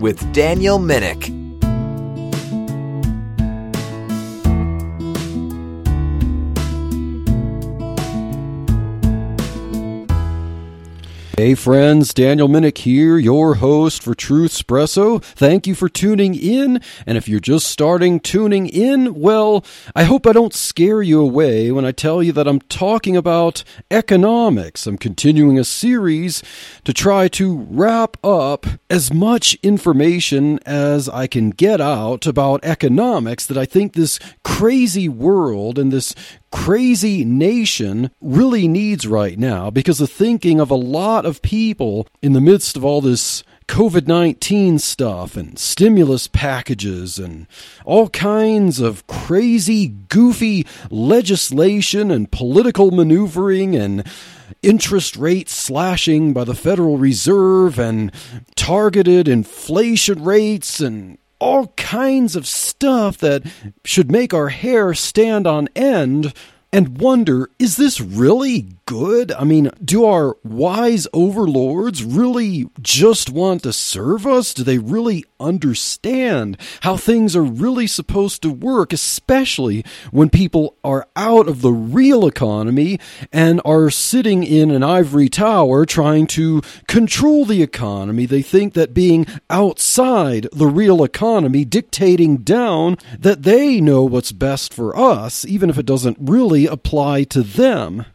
with Daniel Minnick. Hey friends, Daniel Minnick here, your host for Truth Espresso. Thank you for tuning in. And if you're just starting tuning in, well, I hope I don't scare you away when I tell you that I'm talking about economics. I'm continuing a series to try to wrap up as much information as I can get out about economics that I think this crazy world and this crazy nation really needs right now because the thinking of a lot of people in the midst of all this COVID 19 stuff and stimulus packages and all kinds of crazy, goofy legislation and political maneuvering and interest rate slashing by the Federal Reserve and targeted inflation rates and all kinds of stuff that should make our hair stand on end and wonder is this really good? I mean, do our wise overlords really just want to serve us? Do they really understand how things are really supposed to work, especially when people are out of the real economy and are sitting in an ivory tower trying to control the economy? They think that being outside the real economy, dictating down, that they know what's best for us, even if it doesn't really apply to them.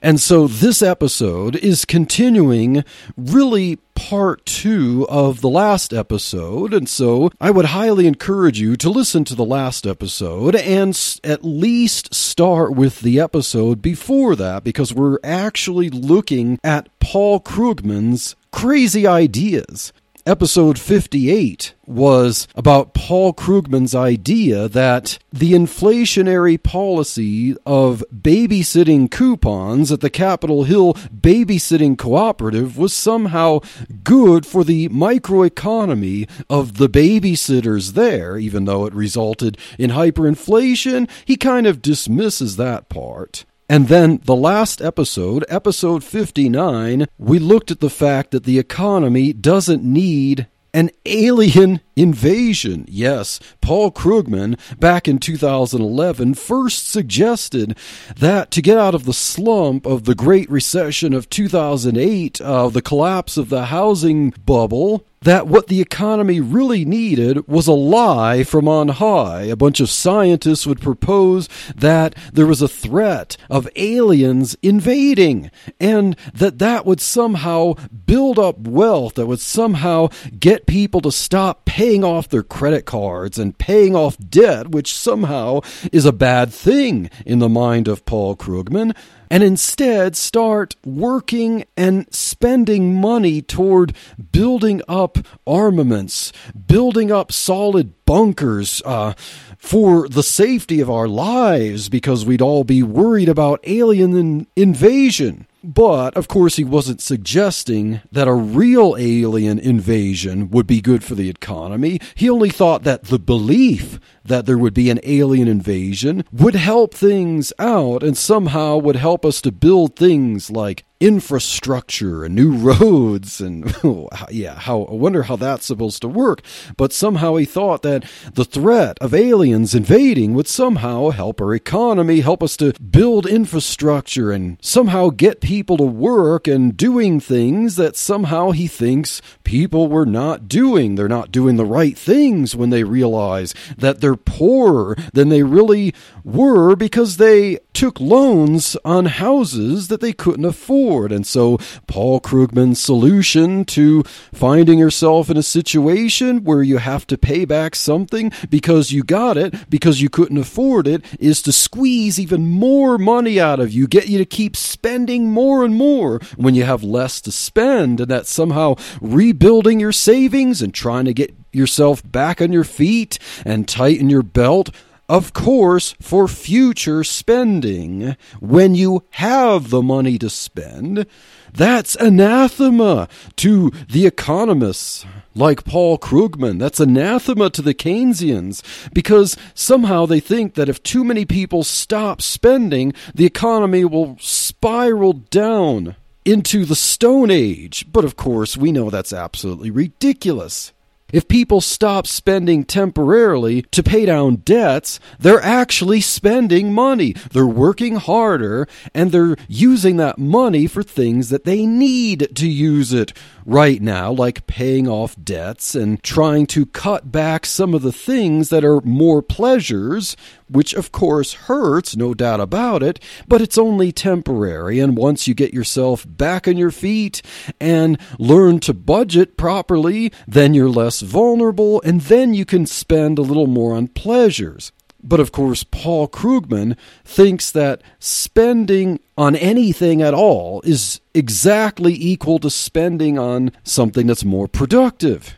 And so this episode is continuing really part two of the last episode. And so I would highly encourage you to listen to the last episode and at least start with the episode before that because we're actually looking at Paul Krugman's crazy ideas. Episode 58 was about Paul Krugman's idea that the inflationary policy of babysitting coupons at the Capitol Hill Babysitting Cooperative was somehow good for the microeconomy of the babysitters there, even though it resulted in hyperinflation. He kind of dismisses that part. And then the last episode, episode 59, we looked at the fact that the economy doesn't need an alien invasion. Yes, Paul Krugman, back in 2011, first suggested that to get out of the slump of the Great Recession of 2008, uh, the collapse of the housing bubble, that what the economy really needed was a lie from on high. A bunch of scientists would propose that there was a threat of aliens invading and that that would somehow build up wealth, that would somehow get people to stop paying off their credit cards and paying off debt, which somehow is a bad thing in the mind of Paul Krugman and instead start working and spending money toward building up armaments, building up solid bunkers uh, for the safety of our lives because we'd all be worried about alien in- invasion. But, of course, he wasn't suggesting that a real alien invasion would be good for the economy. He only thought that the belief that there would be an alien invasion would help things out and somehow would help us to build things like infrastructure and new roads and oh, yeah how I wonder how that's supposed to work but somehow he thought that the threat of aliens invading would somehow help our economy help us to build infrastructure and somehow get people to work and doing things that somehow he thinks people were not doing they're not doing the right things when they realize that they're poorer than they really were because they took loans on houses that they couldn't afford. And so, Paul Krugman's solution to finding yourself in a situation where you have to pay back something because you got it, because you couldn't afford it, is to squeeze even more money out of you, get you to keep spending more and more when you have less to spend, and that somehow rebuilding your savings and trying to get yourself back on your feet and tighten your belt of course, for future spending. When you have the money to spend, that's anathema to the economists like Paul Krugman. That's anathema to the Keynesians because somehow they think that if too many people stop spending, the economy will spiral down into the Stone Age. But of course, we know that's absolutely ridiculous. If people stop spending temporarily to pay down debts, they're actually spending money. They're working harder and they're using that money for things that they need to use it right now, like paying off debts and trying to cut back some of the things that are more pleasures, which of course hurts, no doubt about it, but it's only temporary. And once you get yourself back on your feet and learn to budget properly, then you're less vulnerable, and then you can spend a little more on pleasures. But of course, Paul Krugman thinks that spending on anything at all is exactly equal to spending on something that's more productive.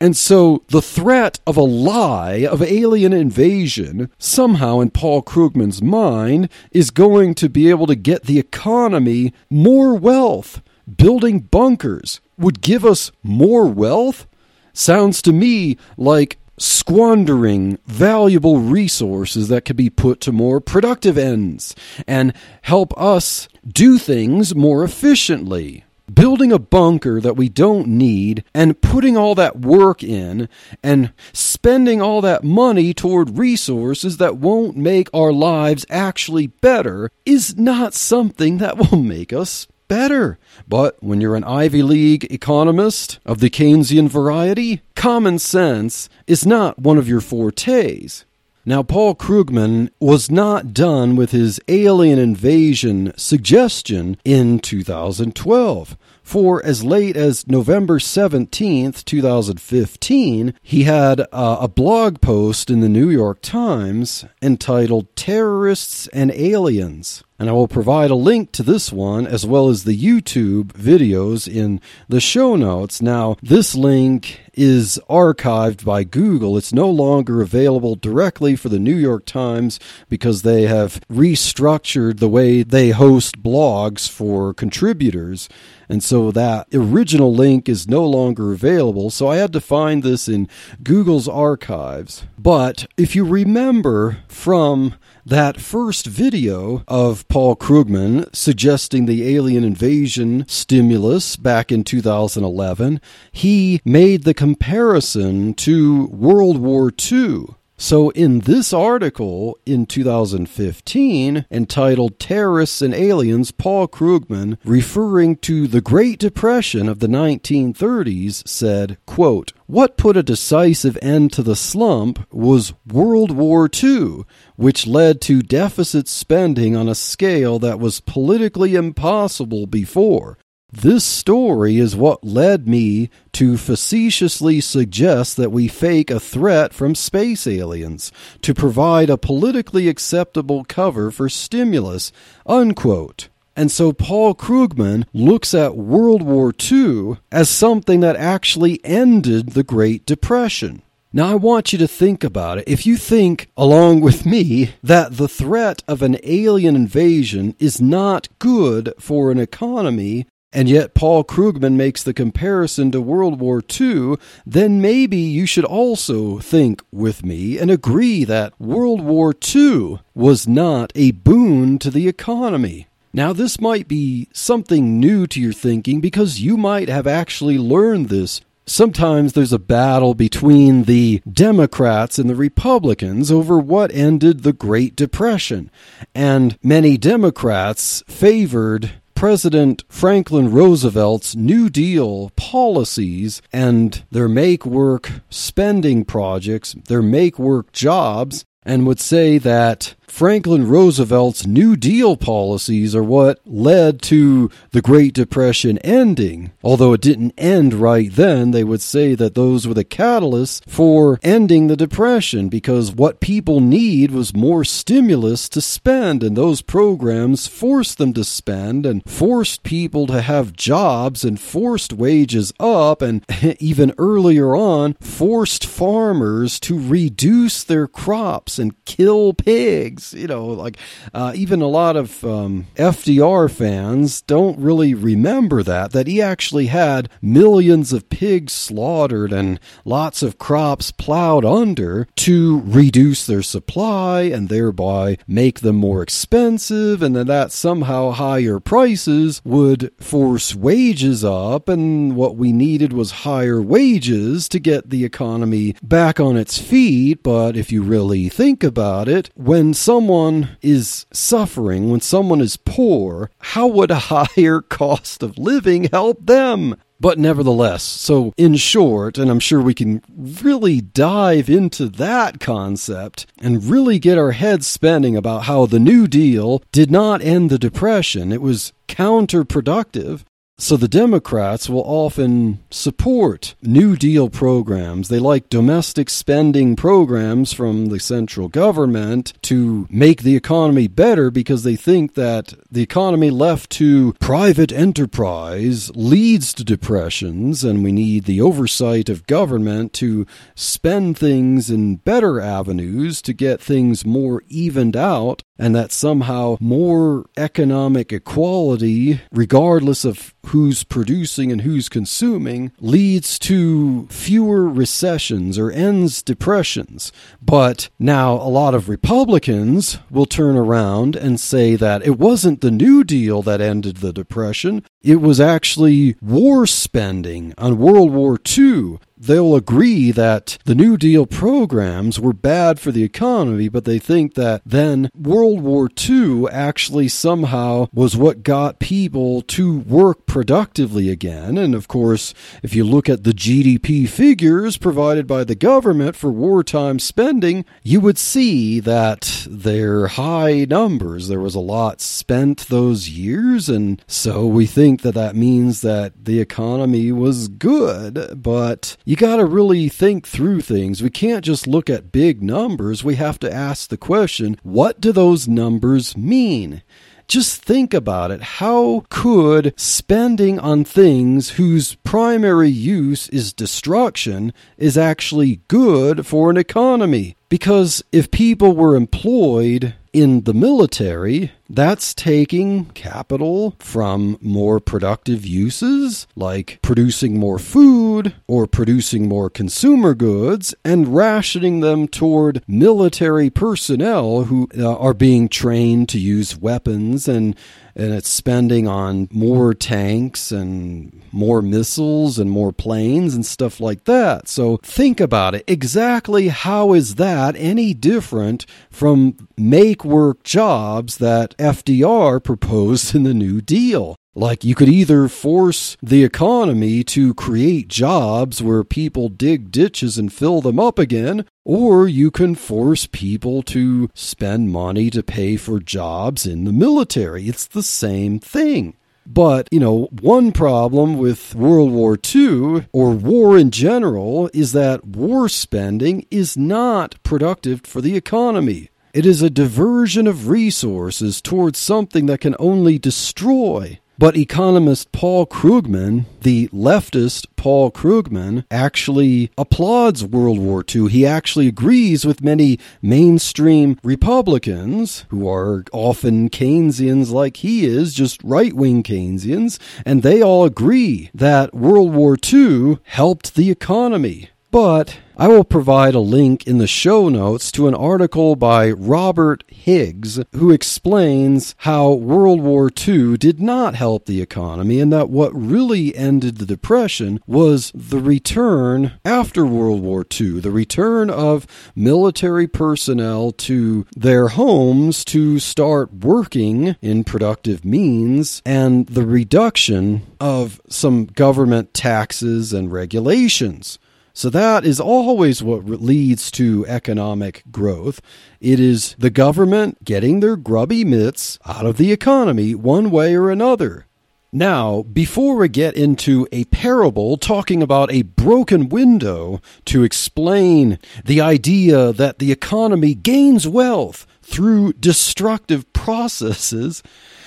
And so the threat of a lie of alien invasion, somehow in Paul Krugman's mind, is going to be able to get the economy more wealth. Building bunkers would give us more wealth? Sounds to me like squandering valuable resources that could be put to more productive ends and help us do things more efficiently. Building a bunker that we don't need and putting all that work in and spending all that money toward resources that won't make our lives actually better is not something that will make us better. But when you're an Ivy League economist of the Keynesian variety, common sense is not one of your fortes. Now, Paul Krugman was not done with his alien invasion suggestion in 2012. For as late as November 17th, 2015, he had uh, a blog post in the New York Times entitled Terrorists and Aliens. And I will provide a link to this one as well as the YouTube videos in the show notes. Now, this link is archived by Google. It's no longer available directly for the New York Times because they have restructured the way they host blogs for contributors. And so that original link is no longer available. So I had to find this in Google's archives. But if you remember from that first video of Paul Krugman suggesting the alien invasion stimulus back in 2011, he made the comparison to World War II. So, in this article in 2015 entitled Terrorists and Aliens, Paul Krugman, referring to the Great Depression of the 1930s, said, quote, What put a decisive end to the slump was World War II, which led to deficit spending on a scale that was politically impossible before. This story is what led me to facetiously suggest that we fake a threat from space aliens to provide a politically acceptable cover for stimulus. Unquote. And so Paul Krugman looks at World War II as something that actually ended the Great Depression. Now, I want you to think about it. If you think, along with me, that the threat of an alien invasion is not good for an economy, and yet Paul Krugman makes the comparison to World War II, then maybe you should also think with me and agree that World War II was not a boon to the economy. Now, this might be something new to your thinking because you might have actually learned this sometimes there's a battle between the Democrats and the Republicans over what ended the Great Depression. And many Democrats favored President Franklin Roosevelt's New Deal policies and their make work spending projects, their make work jobs, and would say that Franklin Roosevelt's New Deal policies are what led to the Great Depression ending. Although it didn't end right then, they would say that those were the catalysts for ending the Depression because what people need was more stimulus to spend, and those programs forced them to spend and forced people to have jobs and forced wages up, and even earlier on, forced farmers to reduce their crops and kill pigs you know, like uh, even a lot of um, FDR fans don't really remember that, that he actually had millions of pigs slaughtered and lots of crops plowed under to reduce their supply and thereby make them more expensive, and then that somehow higher prices would force wages up, and what we needed was higher wages to get the economy back on its feet. But if you really think about it, when someone is suffering, when someone is poor, how would a higher cost of living help them? But nevertheless, so in short, and I'm sure we can really dive into that concept and really get our heads spinning about how the New Deal did not end the Depression. It was counterproductive. So the Democrats will often support New Deal programs. They like domestic spending programs from the central government to make the economy better because they think that the economy left to private enterprise leads to depressions and we need the oversight of government to spend things in better avenues to get things more evened out and that somehow more economic equality, regardless of who's producing and who's consuming, leads to fewer recessions or ends depressions. But now a lot of Republicans will turn around and say that it wasn't the New Deal that ended the Depression, it was actually war spending on World War II they'll agree that the New Deal programs were bad for the economy, but they think that then World War II actually somehow was what got people to work productively again. And of course, if you look at the GDP figures provided by the government for wartime spending, you would see that they're high numbers. There was a lot spent those years, and so we think that that means that the economy was good, but you got to really think through things. We can't just look at big numbers. We have to ask the question what do those numbers mean? Just think about it. How could spending on things whose primary use is destruction is actually good for an economy? Because if people were employed in the military, that's taking capital from more productive uses, like producing more food or producing more consumer goods, and rationing them toward military personnel who uh, are being trained to use weapons and and it's spending on more tanks and more missiles and more planes and stuff like that. So think about it. Exactly how is that any different from make work jobs that FDR proposed in the New Deal? Like, you could either force the economy to create jobs where people dig ditches and fill them up again, or you can force people to spend money to pay for jobs in the military. It's the same thing. But, you know, one problem with World War II or war in general is that war spending is not productive for the economy. It is a diversion of resources towards something that can only destroy. But economist Paul Krugman, the leftist Paul Krugman, actually applauds World War II. He actually agrees with many mainstream Republicans, who are often Keynesians like he is, just right wing Keynesians, and they all agree that World War II helped the economy. But I will provide a link in the show notes to an article by Robert Higgs who explains how World War II did not help the economy and that what really ended the Depression was the return after World War II, the return of military personnel to their homes to start working in productive means and the reduction of some government taxes and regulations. So that is always what leads to economic growth. It is the government getting their grubby mitts out of the economy one way or another. Now, before we get into a parable talking about a broken window to explain the idea that the economy gains wealth through destructive processes,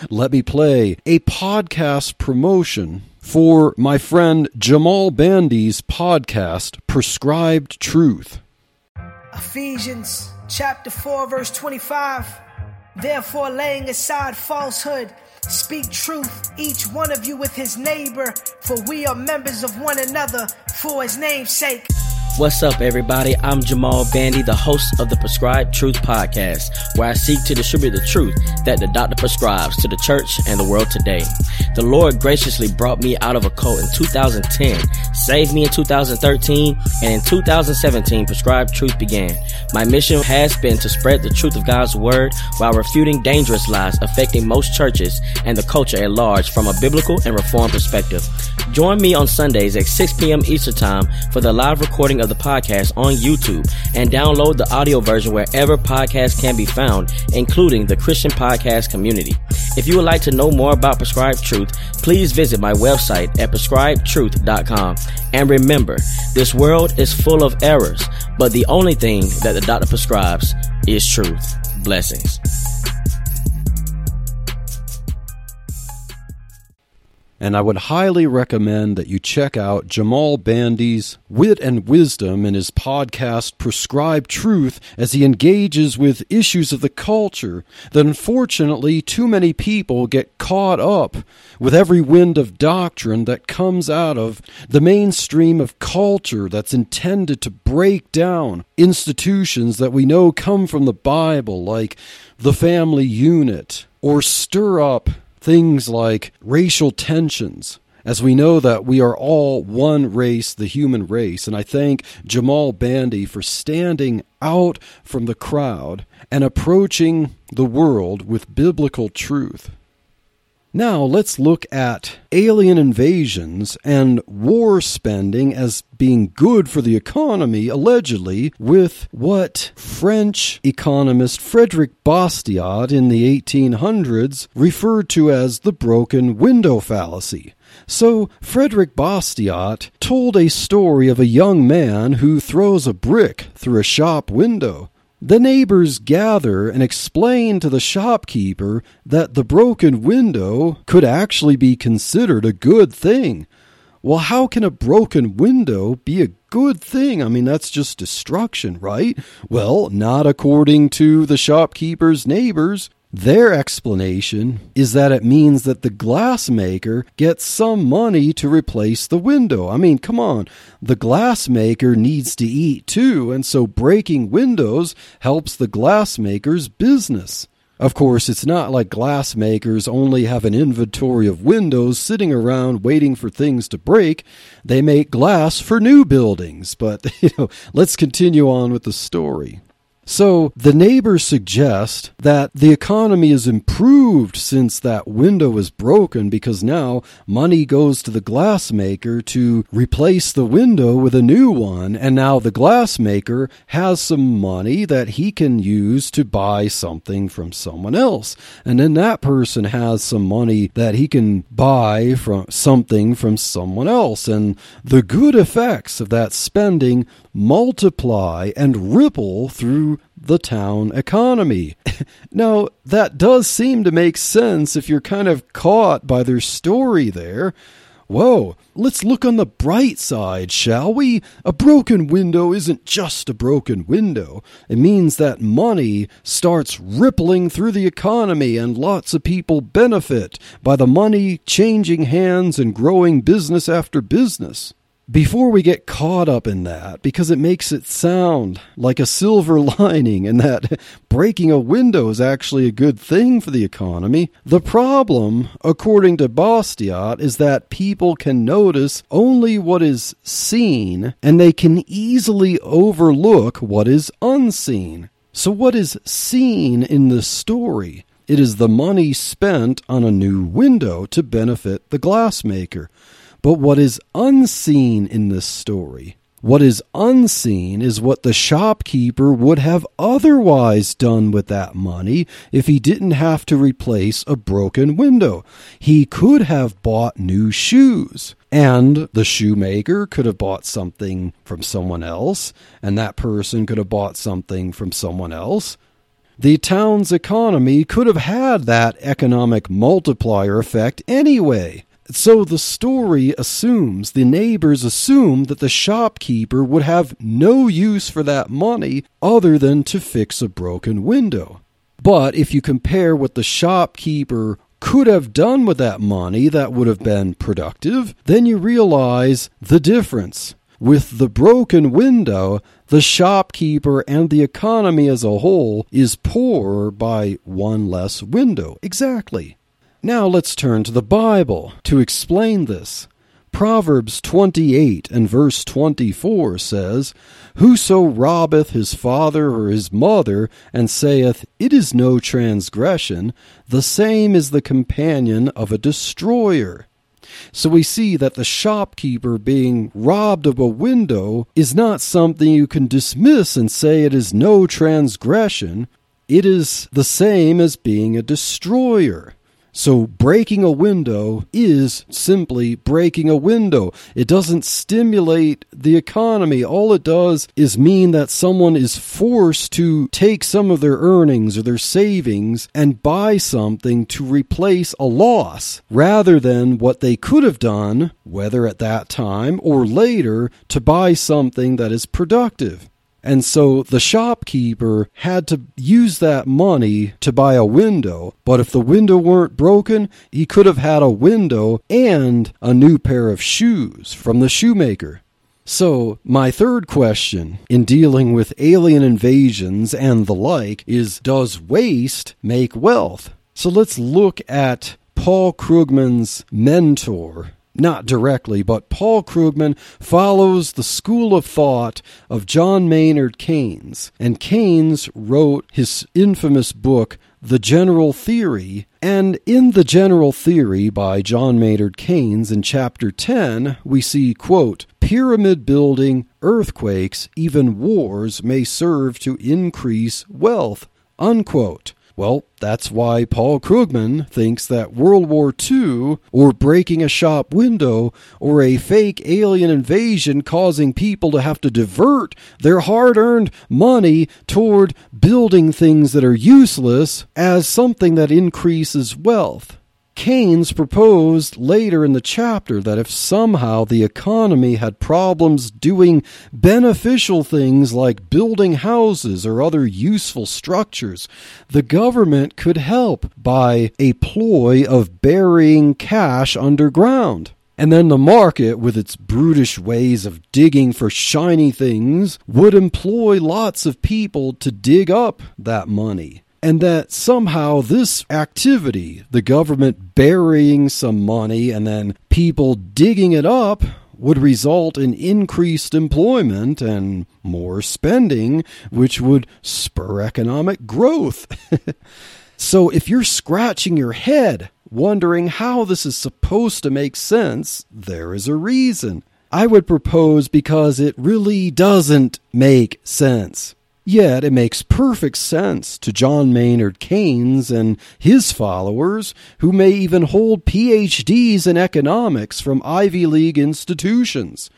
let me play a podcast promotion for my friend Jamal Bandy's podcast, Prescribed Truth. Ephesians chapter 4, verse 25. Therefore, laying aside falsehood, Speak truth, each one of you with his neighbor, for we are members of one another for his name's sake. What's up, everybody? I'm Jamal Bandy, the host of the Prescribed Truth Podcast, where I seek to distribute the truth that the doctor prescribes to the church and the world today. The Lord graciously brought me out of a cult in 2010, saved me in 2013, and in 2017, Prescribed Truth began. My mission has been to spread the truth of God's Word while refuting dangerous lies affecting most churches and the culture at large from a biblical and reformed perspective. Join me on Sundays at 6 p.m. Eastern Time for the live recording of the podcast on YouTube and download the audio version wherever podcasts can be found, including the Christian podcast community. If you would like to know more about Prescribed Truth, please visit my website at prescribedtruth.com. And remember, this world is full of errors, but the only thing that the doctor prescribes is truth. Blessings. And I would highly recommend that you check out Jamal Bandy's wit and wisdom in his podcast Prescribed Truth as he engages with issues of the culture that unfortunately too many people get caught up with every wind of doctrine that comes out of the mainstream of culture that's intended to break down institutions that we know come from the Bible like the family unit or stir up things like racial tensions, as we know that we are all one race, the human race. And I thank Jamal Bandy for standing out from the crowd and approaching the world with biblical truth. Now, let's look at alien invasions and war spending as being good for the economy, allegedly, with what French economist Frederick Bastiat in the 1800s referred to as the broken window fallacy. So, Frederick Bastiat told a story of a young man who throws a brick through a shop window. The neighbors gather and explain to the shopkeeper that the broken window could actually be considered a good thing. Well, how can a broken window be a good thing? I mean, that's just destruction, right? Well, not according to the shopkeeper's neighbors. Their explanation is that it means that the glassmaker gets some money to replace the window. I mean, come on, the glassmaker needs to eat too, and so breaking windows helps the glassmaker's business. Of course, it's not like glassmakers only have an inventory of windows sitting around waiting for things to break. They make glass for new buildings. But, you know, let's continue on with the story. So the neighbors suggest that the economy has improved since that window was broken because now money goes to the glassmaker to replace the window with a new one. And now the glassmaker has some money that he can use to buy something from someone else. And then that person has some money that he can buy from something from someone else. And the good effects of that spending multiply and ripple through the town economy. now, that does seem to make sense if you're kind of caught by their story there. Whoa, let's look on the bright side, shall we? A broken window isn't just a broken window. It means that money starts rippling through the economy and lots of people benefit by the money changing hands and growing business after business before we get caught up in that, because it makes it sound like a silver lining and that breaking a window is actually a good thing for the economy, the problem, according to Bastiat, is that people can notice only what is seen and they can easily overlook what is unseen. So, what is seen in the story? It is the money spent on a new window to benefit the glassmaker. But what is unseen in this story What is unseen is what the shopkeeper would have otherwise done with that money if he didn't have to replace a broken window. He could have bought new shoes. And the shoemaker could have bought something from someone else, and that person could have bought something from someone else. The town's economy could have had that economic multiplier effect anyway. So the story assumes, the neighbors assume that the shopkeeper would have no use for that money other than to fix a broken window. But if you compare what the shopkeeper could have done with that money that would have been productive, then you realize the difference. With the broken window, the shopkeeper and the economy as a whole is poorer by one less window. Exactly. Now let's turn to the Bible to explain this. Proverbs 28 and verse 24 says, Whoso robbeth his father or his mother, and saith, It is no transgression, the same is the companion of a destroyer. So we see that the shopkeeper being robbed of a window is not something you can dismiss and say it is no transgression. It is the same as being a destroyer. So breaking a window is simply breaking a window. It doesn't stimulate the economy. All it does is mean that someone is forced to take some of their earnings or their savings and buy something to replace a loss rather than what they could have done, whether at that time or later, to buy something that is productive. And so the shopkeeper had to use that money to buy a window. But if the window weren't broken, he could have had a window and a new pair of shoes from the shoemaker. So, my third question in dealing with alien invasions and the like is Does waste make wealth? So, let's look at Paul Krugman's mentor, not directly, but Paul Krugman follows the school of thought of John Maynard Keynes. And Keynes wrote his infamous book, The General Theory. And in The General Theory by John Maynard Keynes, in chapter 10, we see, quote, Pyramid building, earthquakes, even wars may serve to increase wealth, unquote. Well, that's why Paul Krugman thinks that World War II, or breaking a shop window, or a fake alien invasion causing people to have to divert their hard earned money toward building things that are useless as something that increases wealth. Keynes proposed later in the chapter that if somehow the economy had problems doing beneficial things like building houses or other useful structures, the government could help by a ploy of burying cash underground. And then the market, with its brutish ways of digging for shiny things, would employ lots of people to dig up that money and that somehow this activity, the government burying some money and then people digging it up, would result in increased employment and more spending, which would spur economic growth. so if you're scratching your head wondering how this is supposed to make sense, there is a reason. I would propose because it really doesn't make sense. Yet it makes perfect sense to John Maynard Keynes and his followers, who may even hold PhDs in economics from Ivy League institutions.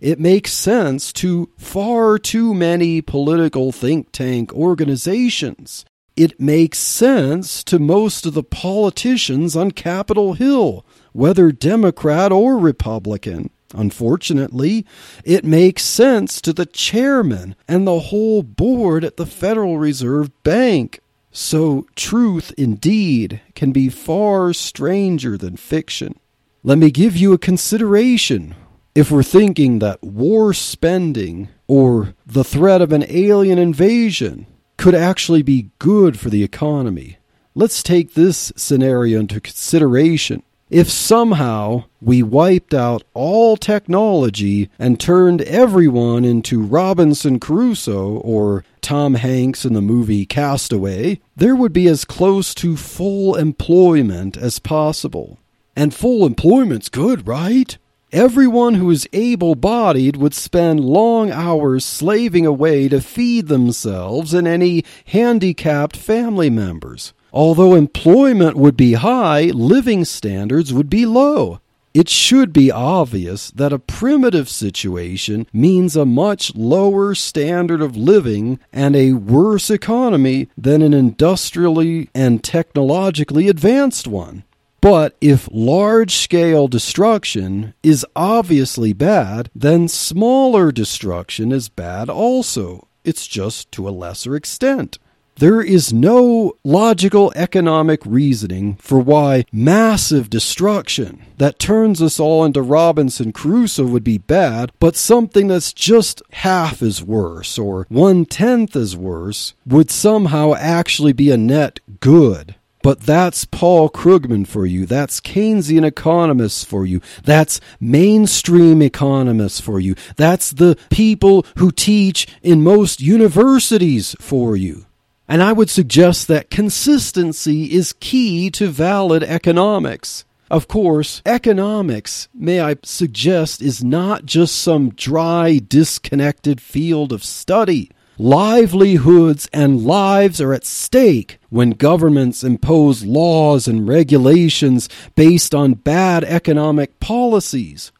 It makes sense to far too many political think tank organizations. It makes sense to most of the politicians on Capitol Hill, whether Democrat or Republican. Unfortunately, it makes sense to the chairman and the whole board at the Federal Reserve Bank. So, truth indeed can be far stranger than fiction. Let me give you a consideration. If we're thinking that war spending or the threat of an alien invasion could actually be good for the economy, let's take this scenario into consideration if somehow we wiped out all technology and turned everyone into Robinson Crusoe or Tom Hanks in the movie Castaway, there would be as close to full employment as possible. And full employment's good, right? Everyone who is able bodied would spend long hours slaving away to feed themselves and any handicapped family members. Although employment would be high, living standards would be low. It should be obvious that a primitive situation means a much lower standard of living and a worse economy than an industrially and technologically advanced one. But if large scale destruction is obviously bad, then smaller destruction is bad also. It's just to a lesser extent. There is no logical economic reasoning for why massive destruction that turns us all into Robinson Crusoe would be bad, but something that's just half as worse or one tenth as worse would somehow actually be a net good. But that's Paul Krugman for you. That's Keynesian economists for you. That's mainstream economists for you. That's the people who teach in most universities for you. And I would suggest that consistency is key to valid economics. Of course, economics, may I suggest, is not just some dry, disconnected field of study. Livelihoods and lives are at stake when governments impose laws and regulations based on bad economic policies.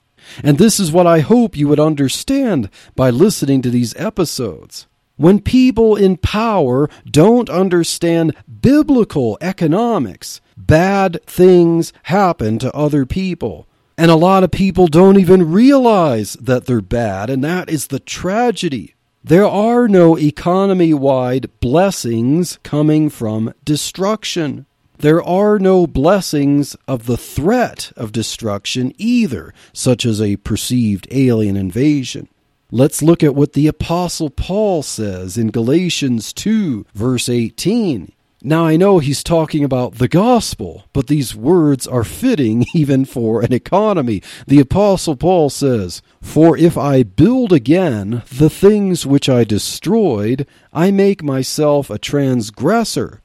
And this is what I hope you would understand by listening to these episodes. When people in power don't understand biblical economics, bad things happen to other people. And a lot of people don't even realize that they're bad, and that is the tragedy. There are no economy wide blessings coming from destruction. There are no blessings of the threat of destruction either, such as a perceived alien invasion. Let's look at what the Apostle Paul says in Galatians 2, verse 18. Now I know he's talking about the gospel, but these words are fitting even for an economy. The apostle Paul says, For if I build again the things which I destroyed, I make myself a transgressor.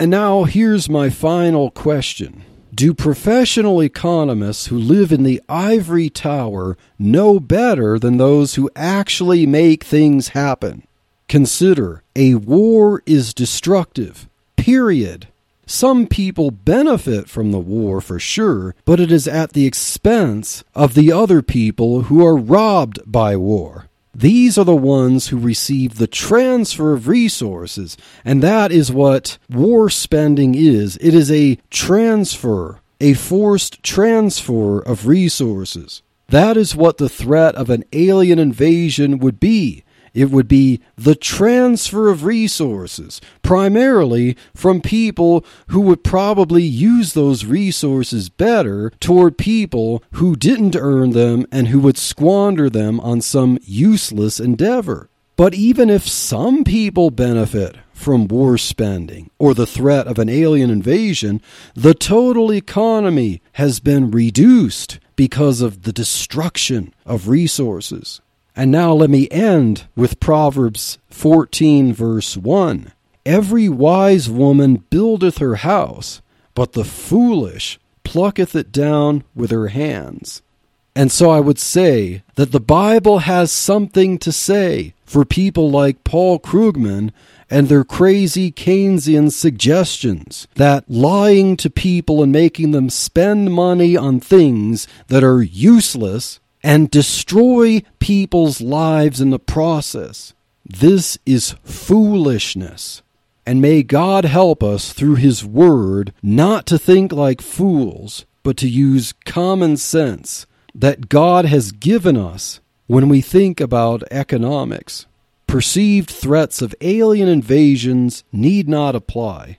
And now here's my final question. Do professional economists who live in the ivory tower know better than those who actually make things happen? Consider a war is destructive period. Some people benefit from the war for sure, but it is at the expense of the other people who are robbed by war. These are the ones who receive the transfer of resources, and that is what war spending is. It is a transfer, a forced transfer of resources. That is what the threat of an alien invasion would be. It would be the transfer of resources, primarily from people who would probably use those resources better toward people who didn't earn them and who would squander them on some useless endeavor. But even if some people benefit from war spending or the threat of an alien invasion, the total economy has been reduced because of the destruction of resources. And now let me end with Proverbs 14, verse 1. Every wise woman buildeth her house, but the foolish plucketh it down with her hands. And so I would say that the Bible has something to say for people like Paul Krugman and their crazy Keynesian suggestions that lying to people and making them spend money on things that are useless and destroy people's lives in the process. This is foolishness. And may God help us through His Word not to think like fools, but to use common sense that God has given us when we think about economics. Perceived threats of alien invasions need not apply.